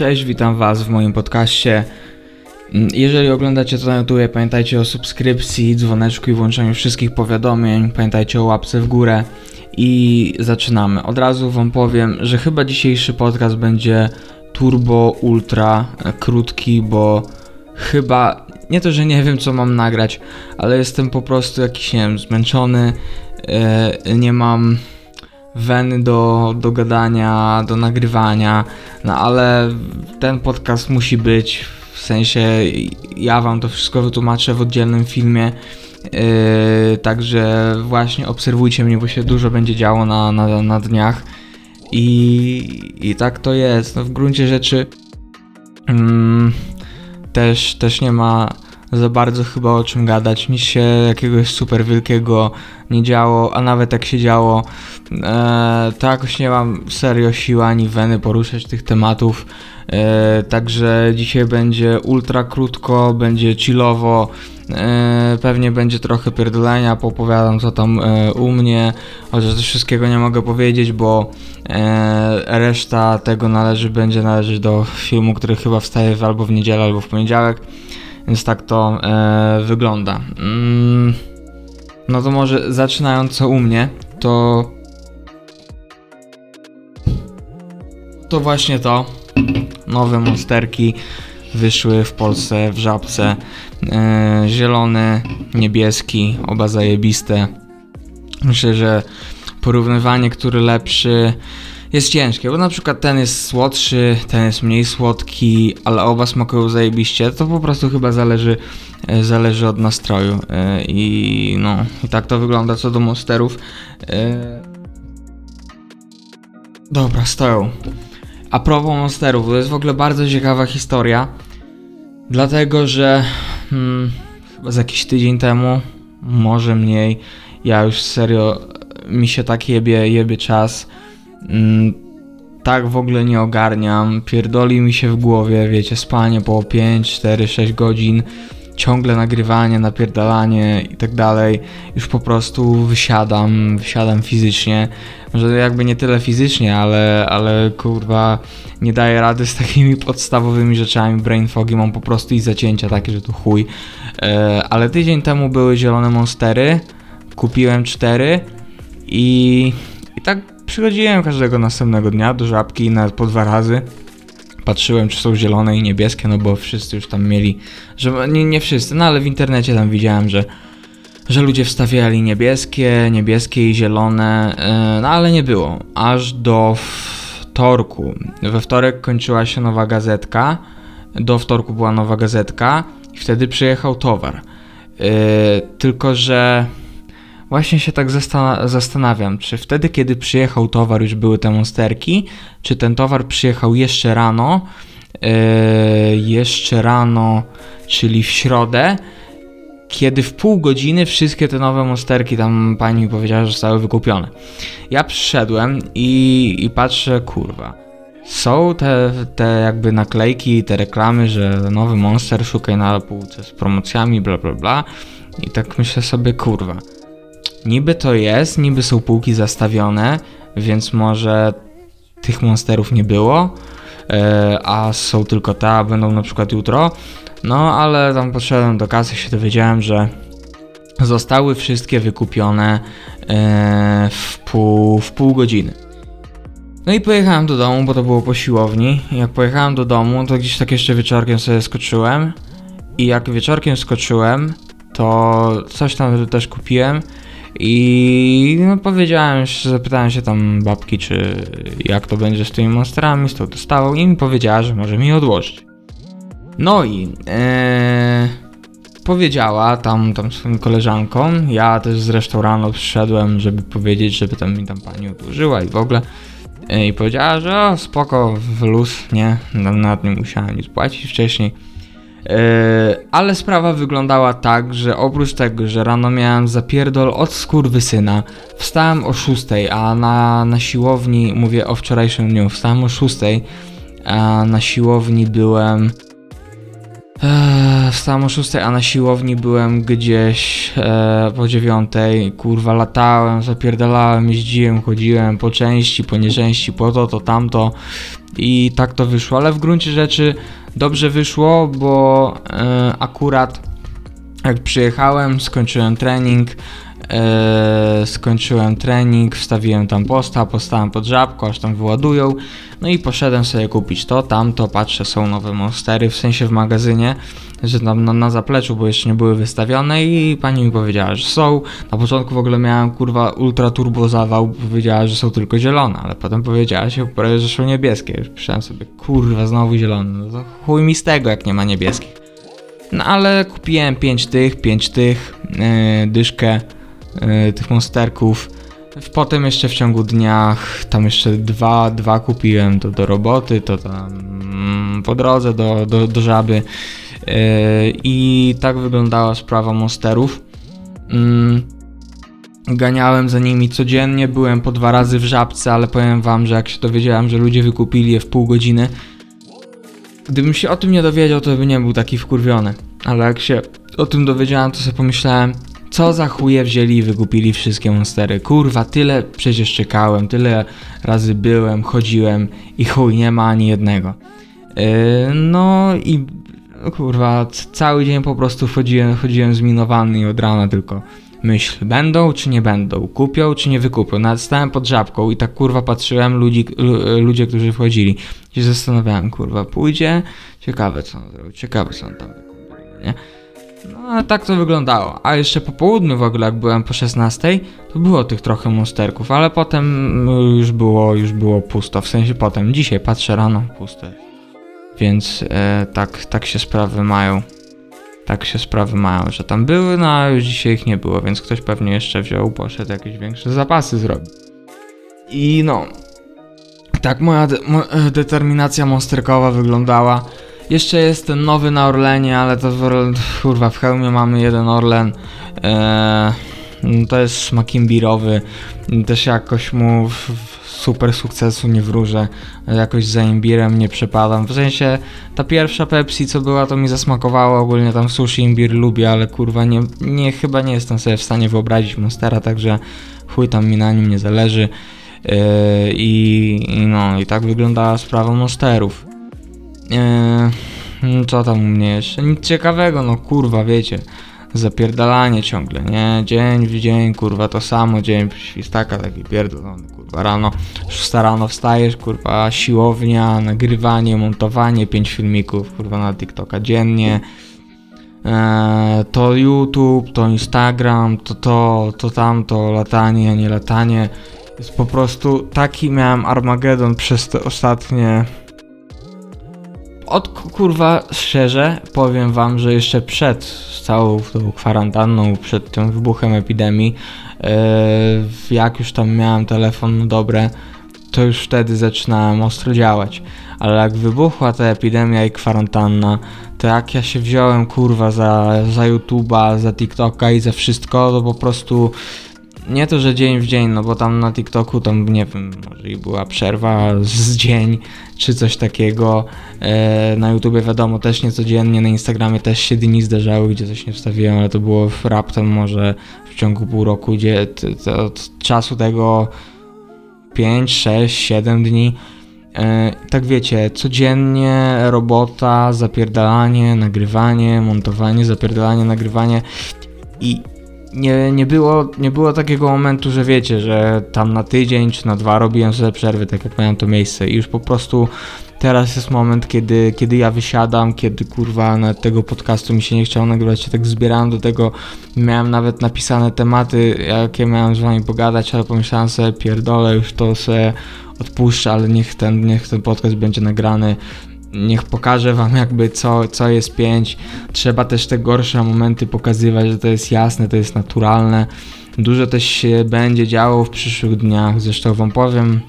cześć, witam Was w moim podcaście. Mm, Jeżeli oglądacie to na YouTube, pamiętajcie o subskrypcji, dzwoneczku i włączeniu wszystkich powiadomień. Pamiętajcie o łapce w górę i zaczynamy. Od razu Wam powiem, że chyba dzisiejszy podcast będzie turbo, ultra e, krótki, bo chyba nie to, że nie wiem co mam nagrać, ale jestem po prostu jakiś, nie wiem, zmęczony. e, Nie mam weny do, do gadania, do nagrywania, no ale ten podcast musi być, w sensie ja wam to wszystko wytłumaczę w oddzielnym filmie, yy, także właśnie obserwujcie mnie, bo się dużo będzie działo na, na, na dniach. I, i tak to jest, no w gruncie rzeczy mm, też, też nie ma za bardzo chyba o czym gadać, nic się jakiegoś super wielkiego nie działo, a nawet jak się działo, e, to jakoś nie mam serio siły ani weny poruszać tych tematów. E, także dzisiaj będzie ultra krótko, będzie chillowo, e, pewnie będzie trochę pierdolenia, poopowiadam co tam e, u mnie, chociaż też wszystkiego nie mogę powiedzieć, bo e, reszta tego należy, będzie należeć do filmu, który chyba wstaje albo w niedzielę, albo w poniedziałek. Więc tak to e, wygląda. Mm, no to może zaczynając co u mnie, to. To właśnie to. Nowe monsterki wyszły w Polsce w żabce. E, zielony, niebieski, oba zajebiste. Myślę, że porównywanie, który lepszy jest ciężkie, bo na przykład ten jest słodszy, ten jest mniej słodki, ale oba smakują zajebiście, to po prostu chyba zależy, e, zależy od nastroju e, i no, i tak to wygląda co do monsterów. E, Dobra, stoją. A propos monsterów, to jest w ogóle bardzo ciekawa historia, dlatego że hmm, chyba z jakiś tydzień temu, może mniej, ja już serio, mi się tak jebie, jebie czas, tak w ogóle nie ogarniam. Pierdoli mi się w głowie, wiecie, spanie po 5, 4, 6 godzin, ciągle nagrywanie, napierdalanie i tak dalej. Już po prostu wysiadam, wysiadam fizycznie. Może jakby nie tyle fizycznie, ale, ale kurwa nie daję rady z takimi podstawowymi rzeczami. Brain fogi mam po prostu i zacięcia takie, że to chuj. E, ale tydzień temu były zielone monstery. Kupiłem cztery i, i tak Przychodziłem każdego następnego dnia do żabki nawet po dwa razy. Patrzyłem, czy są zielone i niebieskie, no bo wszyscy już tam mieli, że nie, nie wszyscy, no ale w internecie tam widziałem, że, że ludzie wstawiali niebieskie, niebieskie i zielone, yy, no ale nie było. Aż do wtorku. We wtorek kończyła się nowa gazetka, do wtorku była nowa gazetka i wtedy przyjechał towar. Yy, tylko, że Właśnie się tak zastanawiam, czy wtedy, kiedy przyjechał towar, już były te monsterki, czy ten towar przyjechał jeszcze rano, yy, jeszcze rano, czyli w środę, kiedy w pół godziny wszystkie te nowe monsterki, tam pani mi powiedziała, że zostały wykupione. Ja przyszedłem i, i patrzę, kurwa. Są te, te jakby naklejki, te reklamy, że nowy monster szukaj na półce z promocjami, bla bla bla. I tak myślę sobie, kurwa Niby to jest, niby są półki zastawione, więc może tych monsterów nie było, e, a są tylko te, a będą na przykład jutro. No, ale tam podszedłem do kasy, się dowiedziałem, że zostały wszystkie wykupione e, w pół, w pół godziny. No i pojechałem do domu, bo to było po siłowni. Jak pojechałem do domu, to gdzieś tak jeszcze wieczorkiem sobie skoczyłem. I jak wieczorkiem skoczyłem, to coś tam też kupiłem. I no, powiedziałem, zapytałem się tam babki, czy jak to będzie z tymi monsterami, z tą dostawą i mi powiedziała, że może mi odłożyć. No i ee, powiedziała tam, tam swoim koleżankom, ja też zresztą rano przyszedłem, żeby powiedzieć, żeby tam mi tam pani odłożyła i w ogóle. E, I powiedziała, że o, spoko, w luz, nie, nad nie musiałem nic płacić wcześniej. E, ale sprawa wyglądała tak, że oprócz tego, że rano miałem zapierdol od syna, wstałem o 6, a na, na siłowni, mówię o wczorajszym dniu, wstałem o 6, a na siłowni byłem Eee, wstałem o 6, a na siłowni byłem gdzieś e, po 9. Kurwa, latałem, zapierdalałem, jeździłem, chodziłem po części, po nieczęści, po to, to tamto. I tak to wyszło, ale w gruncie rzeczy dobrze wyszło, bo e, akurat jak przyjechałem, skończyłem trening, e, skończyłem trening, wstawiłem tam posta, postałem pod żabką, aż tam wyładują, no i poszedłem sobie kupić to, tamto, patrzę, są nowe monstery, w sensie w magazynie, że tam na, na zapleczu, bo jeszcze nie były wystawione i pani mi powiedziała, że są. Na początku w ogóle miałem kurwa ultra turbo zawał, powiedziała, że są tylko zielone, ale potem powiedziała się, że są niebieskie. Już sobie, kurwa, znowu zielone, no to chuj mi z tego, jak nie ma niebieskich. No ale kupiłem 5 tych, 5 tych, yy, dyszkę tych monsterków. Potem jeszcze w ciągu dnia tam jeszcze dwa, dwa kupiłem, to do roboty, to tam mm, po drodze do, do, do żaby. Yy, I tak wyglądała sprawa monsterów. Yy, ganiałem za nimi codziennie, byłem po dwa razy w żabce, ale powiem wam, że jak się dowiedziałem, że ludzie wykupili je w pół godziny, Gdybym się o tym nie dowiedział, to by nie był taki wkurwiony. Ale jak się o tym dowiedziałem, to sobie pomyślałem, co za chuje wzięli i wykupili wszystkie monstery. Kurwa, tyle przecież czekałem, tyle razy byłem, chodziłem i chuj, nie ma ani jednego. Yy, no i kurwa, cały dzień po prostu chodziłem, chodziłem zminowany i od rana tylko myśl, będą czy nie będą, kupią czy nie wykupią. Nawet stałem pod żabką i tak kurwa patrzyłem ludzi, ludzie, którzy wchodzili. I się zastanawiałem, kurwa, pójdzie, ciekawe co on zrobił, ciekawe co on tam wykupił, nie? No tak to wyglądało. A jeszcze po południu w ogóle, jak byłem po 16, to było tych trochę monsterków, ale potem no, już było, już było pusto. W sensie potem, dzisiaj patrzę rano, puste. Więc e, tak, tak się sprawy mają tak się sprawy mają, że tam były, no a już dzisiaj ich nie było, więc ktoś pewnie jeszcze wziął, poszedł jakieś większe zapasy zrobić. I no, tak moja de mo determinacja monsterkowa wyglądała. Jeszcze jest ten nowy na Orlenie, ale to w, kurwa w hełmie mamy jeden Orlen. Eee, to jest smak imbirowy. Też jakoś mu w, super sukcesu nie wróżę. Jakoś za imbirem nie przepadam. W sensie ta pierwsza Pepsi, co była, to mi zasmakowało. Ogólnie tam sushi imbir lubię, ale kurwa nie, nie chyba nie jestem sobie w stanie wyobrazić Monstera, także chuj tam mi na nim nie zależy. Yy, i, no, i tak wyglądała sprawa Monsterów. Yy, co tam u mnie jeszcze? Nic ciekawego, no kurwa, wiecie zapierdalanie ciągle, nie? Dzień w dzień, kurwa, to samo, dzień świstaka, taki pierdolony, kurwa, rano, 6 rano wstajesz, kurwa, siłownia, nagrywanie, montowanie, 5 filmików, kurwa, na TikToka dziennie, eee, to YouTube, to Instagram, to to, to tamto, latanie, nie latanie, jest po prostu taki miałem Armagedon przez te ostatnie od kurwa szczerze powiem wam, że jeszcze przed całą tą kwarantanną, przed tym wybuchem epidemii, yy, jak już tam miałem telefon no dobre, to już wtedy zaczynałem ostro działać. Ale jak wybuchła ta epidemia i kwarantanna, to jak ja się wziąłem kurwa za, za YouTube'a, za TikToka i za wszystko, to po prostu nie to, że dzień w dzień, no bo tam na TikToku tam nie wiem, może i była przerwa z dzień czy coś takiego. E, na YouTubie wiadomo też nie codziennie, na Instagramie też się dni zdarzały, gdzie coś nie wstawiłem, ale to było raptem może w ciągu pół roku, gdzie od czasu tego 5, 6, 7 dni. E, tak wiecie, codziennie robota, zapierdalanie, nagrywanie, montowanie, zapierdalanie, nagrywanie i nie, nie, było, nie było takiego momentu, że wiecie, że tam na tydzień czy na dwa robiłem sobie przerwy, tak jak miałem to miejsce. I już po prostu teraz jest moment, kiedy, kiedy ja wysiadam, kiedy kurwa na tego podcastu mi się nie chciało nagrywać, się tak zbierałem do tego, miałem nawet napisane tematy, jakie miałem z wami pogadać, ale pomyślałem sobie, pierdolę, już to sobie odpuszczę, ale niech ten, niech ten podcast będzie nagrany, niech pokażę wam jakby co, co jest 5. Trzeba też te gorsze momenty pokazywać, że to jest jasne, to jest naturalne. Dużo też się będzie działo w przyszłych dniach, zresztą wam powiem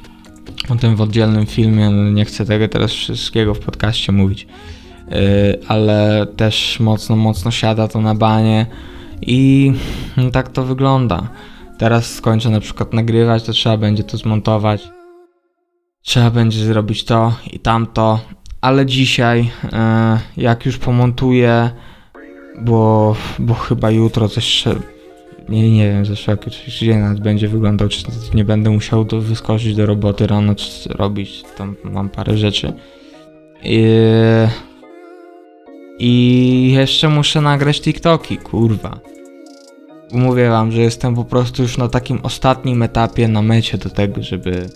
o tym w oddzielnym filmie, no nie chcę tego teraz wszystkiego w podcaście mówić, yy, ale też mocno, mocno siada to na banie i no, tak to wygląda. Teraz skończę na przykład nagrywać, to trzeba będzie to zmontować. Trzeba będzie zrobić to i tamto, ale dzisiaj, e, jak już pomontuję, bo, bo chyba jutro coś nie, nie wiem, zresztą jak dzień nawet będzie wyglądał, czy nie będę musiał do, wyskoczyć do roboty rano, czy robić, tam mam parę rzeczy. I, I jeszcze muszę nagrać TikToki, kurwa. Mówię wam, że jestem po prostu już na takim ostatnim etapie, na mecie do tego, żeby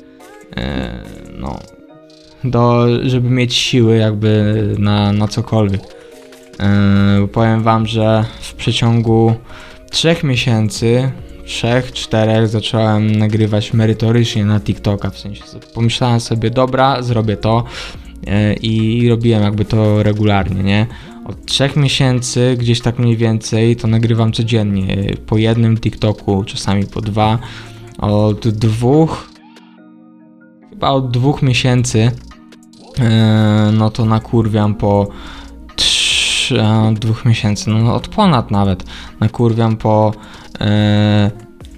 e, no, do, żeby mieć siły jakby na, na cokolwiek. E, powiem wam, że w przeciągu trzech miesięcy, trzech, czterech zacząłem nagrywać merytorycznie na TikToka, w sensie pomyślałem sobie, dobra, zrobię to e, i robiłem jakby to regularnie, nie? Od trzech miesięcy, gdzieś tak mniej więcej, to nagrywam codziennie, po jednym TikToku, czasami po dwa. Od dwóch, chyba od dwóch miesięcy, no to nakurwiam po dwóch miesięcy, no od ponad nawet, nakurwiam po e,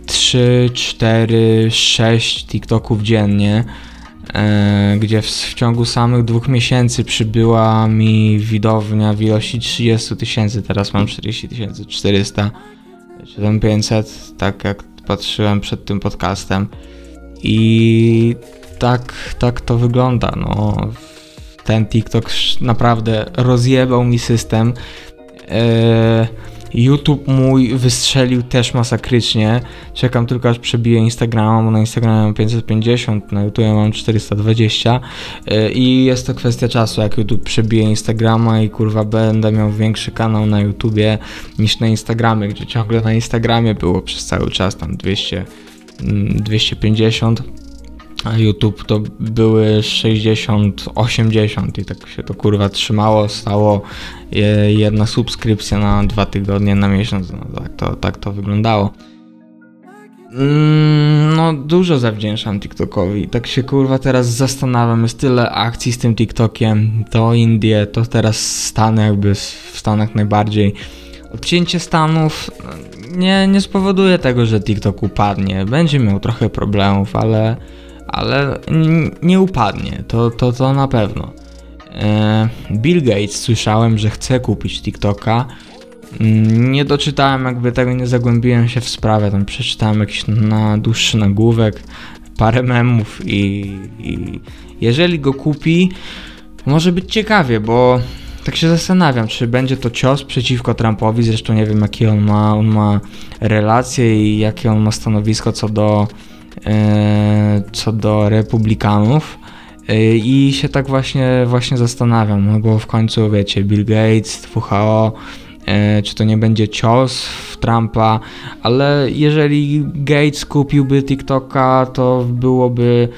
3, 4, 6 TikToków dziennie, e, gdzie w, w, ciągu samych dwóch miesięcy przybyła mi widownia w ilości 30 tysięcy, teraz mam 40 400, czy tam 500, tak jak patrzyłem przed tym podcastem. I tak, tak to wygląda, no ten TikTok naprawdę rozjebał mi system. Eee, YouTube mój wystrzelił też masakrycznie. Czekam tylko aż przebiję Instagrama, bo na Instagramie mam 550, na YouTube mam 420 eee, i jest to kwestia czasu, jak YouTube przebije Instagrama i kurwa będę miał większy kanał na YouTubie niż na Instagramie, gdzie ciągle na Instagramie było przez cały czas tam 200 250 mm, a YouTube to były 60, 80 i tak się to kurwa trzymało, stało jedna subskrypcja na dwa tygodnie, na miesiąc, no tak to, tak to wyglądało. Mm, no, dużo zawdzięczam TikTokowi. Tak się kurwa teraz zastanawiam. Jest tyle akcji z tym TikTokiem. To Indie, to teraz Stany, jakby w Stanach najbardziej. Odcięcie Stanów nie, nie spowoduje tego, że TikTok upadnie. Będzie miał trochę problemów, ale ale nie upadnie, to, to, to na pewno. E, Bill Gates słyszałem, że chce kupić TikToka. Mm, nie doczytałem, jakby tego nie zagłębiłem się w sprawę. Tam przeczytałem jakiś na dłuższy nagłówek, parę memów i, i jeżeli go kupi, może być ciekawie, bo tak się zastanawiam, czy będzie to cios przeciwko Trumpowi. Zresztą nie wiem, jakie on ma, on ma relacje i jakie on ma stanowisko co do E, co do republikanów. E, I się tak właśnie, właśnie zastanawiam, no bo w końcu wiecie, Bill Gates, WHO, e, czy to nie będzie cios w Trumpa, ale jeżeli Gates kupiłby TikToka, to byłoby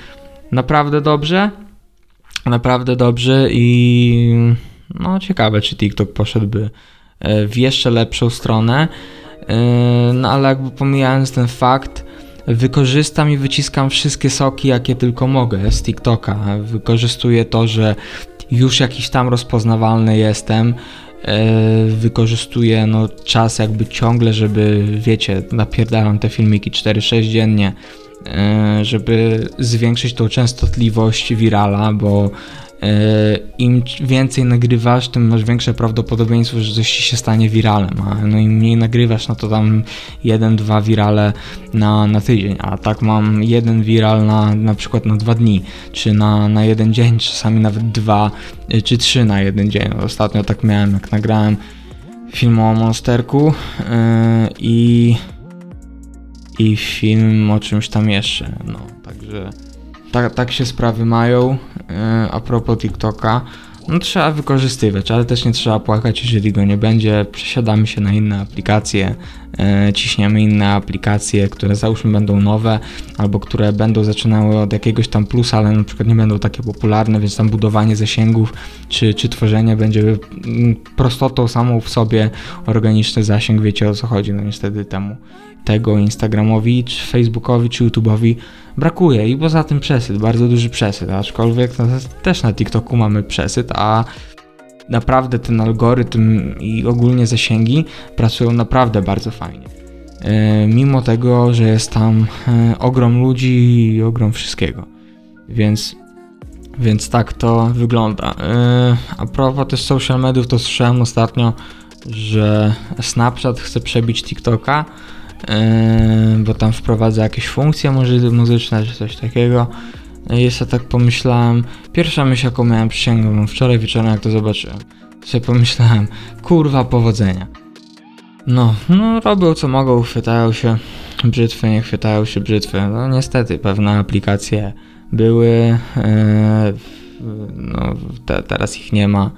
naprawdę dobrze. Naprawdę dobrze i no ciekawe, czy TikTok poszedłby w jeszcze lepszą stronę. No ale jakby pomijając ten fakt, wykorzystam i wyciskam wszystkie soki, jakie tylko mogę z TikToka. Wykorzystuję to, że już jakiś tam rozpoznawalny jestem. E, wykorzystuję no, czas jakby ciągle, żeby wiecie, napierdalam te filmiki 4-6 dziennie, e, żeby zwiększyć tą częstotliwość wirala, bo im więcej nagrywasz, tym masz większe prawdopodobieństwo, że coś się stanie wiralem, a no im mniej nagrywasz, no to tam jeden, dwa wirale na, na tydzień, a tak mam jeden viral na, na przykład na dwa dni, czy na, na jeden dzień, czasami nawet dwa, e, czy trzy na jeden dzień. Ostatnio tak miałem, jak nagrałem film o Monsterku yy, i, i film o czymś tam jeszcze, no, także tak, tak się sprawy mają. E, a propos TikToka, no trzeba wykorzystywać, ale też nie trzeba płakać, jeżeli go nie będzie. Przesiadamy się na inne aplikacje, e, ciśniemy inne aplikacje, które załóżmy będą nowe, albo które będą zaczynały od jakiegoś tam plusa, ale na przykład nie będą takie popularne, więc tam budowanie zasięgów czy, czy tworzenie będzie mm, prostotą samą w sobie organiczny zasięg, wiecie o co chodzi, no niestety temu tego Instagramowi, czy Facebookowi, czy YouTube'owi brakuje i poza tym przesyt, bardzo duży przesyt, aczkolwiek no, też na TikToku mamy przesyt, a naprawdę ten algorytm i ogólnie zasięgi pracują naprawdę bardzo fajnie. E, mimo tego, że jest tam e, ogrom ludzi i ogrom wszystkiego. Więc Więc tak to wygląda. Yy, a propos też social mediów, to słyszałem ostatnio, że Snapchat chce przebić TikToka, bo tam wprowadza jakieś funkcje muzyczne czy coś takiego. I sobie tak pomyślałem, pierwsza myśl jaką miałem przysięgam wczoraj wieczorem jak to zobaczyłem, sobie pomyślałem, kurwa powodzenia. No, no robią co mogą, chwytają się brzytwy, nie chwytają się brzytwy. No niestety pewne aplikacje były, e, no te, teraz ich nie ma.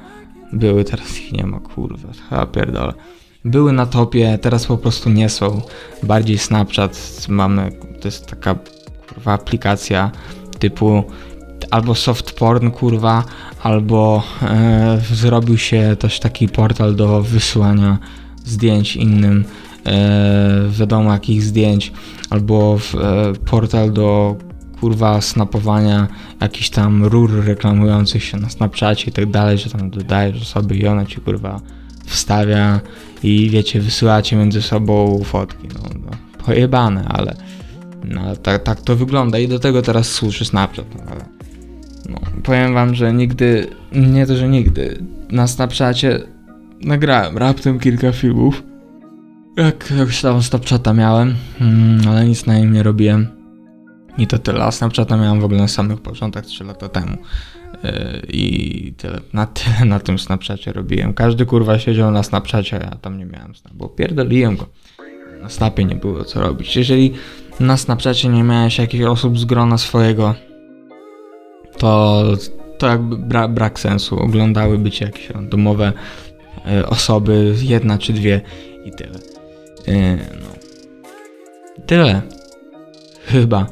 Były, teraz ich nie ma, kurwa, chyba pierdolę. Były na topie, teraz po prostu nie są. Bardziej Snapchat mamy, to jest taka kurwa aplikacja typu albo soft porn, kurwa, albo e, zrobił się też taki portal do wysyłania zdjęć innym, e, wiadomo jakich zdjęć, albo w, e, portal do kurwa snapowania jakichś tam rur reklamujących się na Snapchacie i tak dalej, że tam dodajesz osoby i ona ci kurwa wstawia i wiecie, wysyłacie między sobą fotki, no, no pojebane, ale no, tak, tak to wygląda i do tego teraz służy Snapchat, no, ale no, powiem wam, że nigdy, nie to, że nigdy, na Snapchacie nagrałem raptem kilka filmów, jak jakoś tam Snapchata miałem, mm, ale nic na nim nie robiłem. I to tyle. A Snapchata miałem w ogóle na samych początkach 3 lata temu. Yy, I tyle, na tyle na tym Snapchacie robiłem. Każdy kurwa siedział na Snapchacie, a ja tam nie miałem Snap, bo pierdoliłem go. Na Snapie nie było co robić. Jeżeli na Snapchacie nie miałeś jakichś osób z grona swojego, to, to jakby bra brak sensu. Oglądałyby cię jakieś randomowe yy, osoby, jedna czy dwie i tyle. Yy, no. Tyle. Chyba.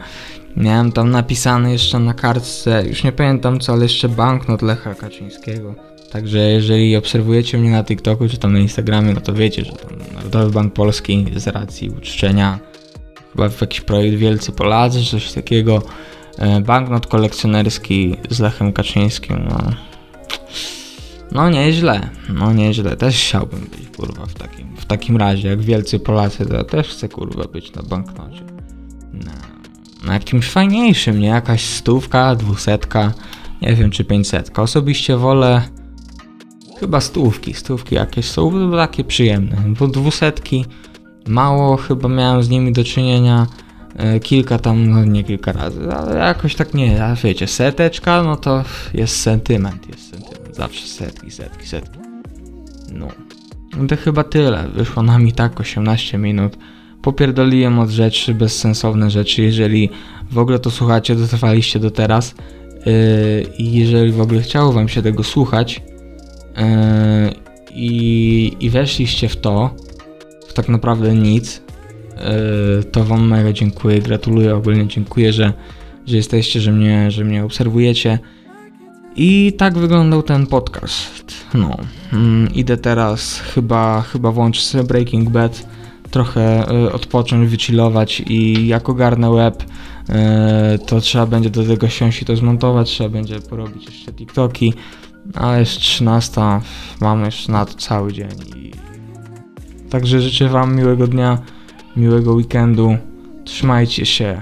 Miałem tam napisane jeszcze na kartce, już nie pamiętam co, ale jeszcze banknot Lecha Kaczyńskiego. Także jeżeli obserwujecie mnie na TikToku czy tam na Instagramie, no to wiecie, że tam Narodowy Bank Polski z racji uczczenia chyba w jakiś projekt Wielcy Polacy czy coś takiego, e, banknot kolekcjonerski z Lechem Kaczyńskim, no. No nieźle, no nieźle, też chciałbym być kurwa w takim, w takim razie, jak Wielcy Polacy, to ja też chcę kurwa być na banknocie. No na jakimś fajniejszym, nie? Jakaś stówka, dwusetka, nie wiem czy pięćsetka. Osobiście wolę chyba stówki, stówki jakieś są takie przyjemne, bo dwusetki mało chyba miałem z nimi do czynienia, e, kilka tam, no nie kilka razy, ale jakoś tak nie, a wiecie, seteczka, no to jest sentyment, jest sentyment, zawsze setki, setki, setki. No. no to chyba tyle, wyszło nam i tak 18 minut popierdoliłem od rzeczy, bezsensowne rzeczy. Jeżeli w ogóle to słuchacie, dotrwaliście do teraz yy, i jeżeli w ogóle chciało wam się tego słuchać yy, i, i weszliście w to, w tak naprawdę nic, yy, to wam mega dziękuję, gratuluję, ogólnie dziękuję, że, że jesteście, że mnie, że mnie obserwujecie. I tak wyglądał ten podcast. No, mm, idę teraz, chyba, chyba włączę sobie Breaking Bad trochę y, odpocząć, wychillować i jak ogarnę web, y, to trzeba będzie do tego siąść i to zmontować, trzeba będzie porobić jeszcze TikToki, ale jest 13, mamy jeszcze na to cały dzień także życzę wam miłego dnia, miłego weekendu, trzymajcie się,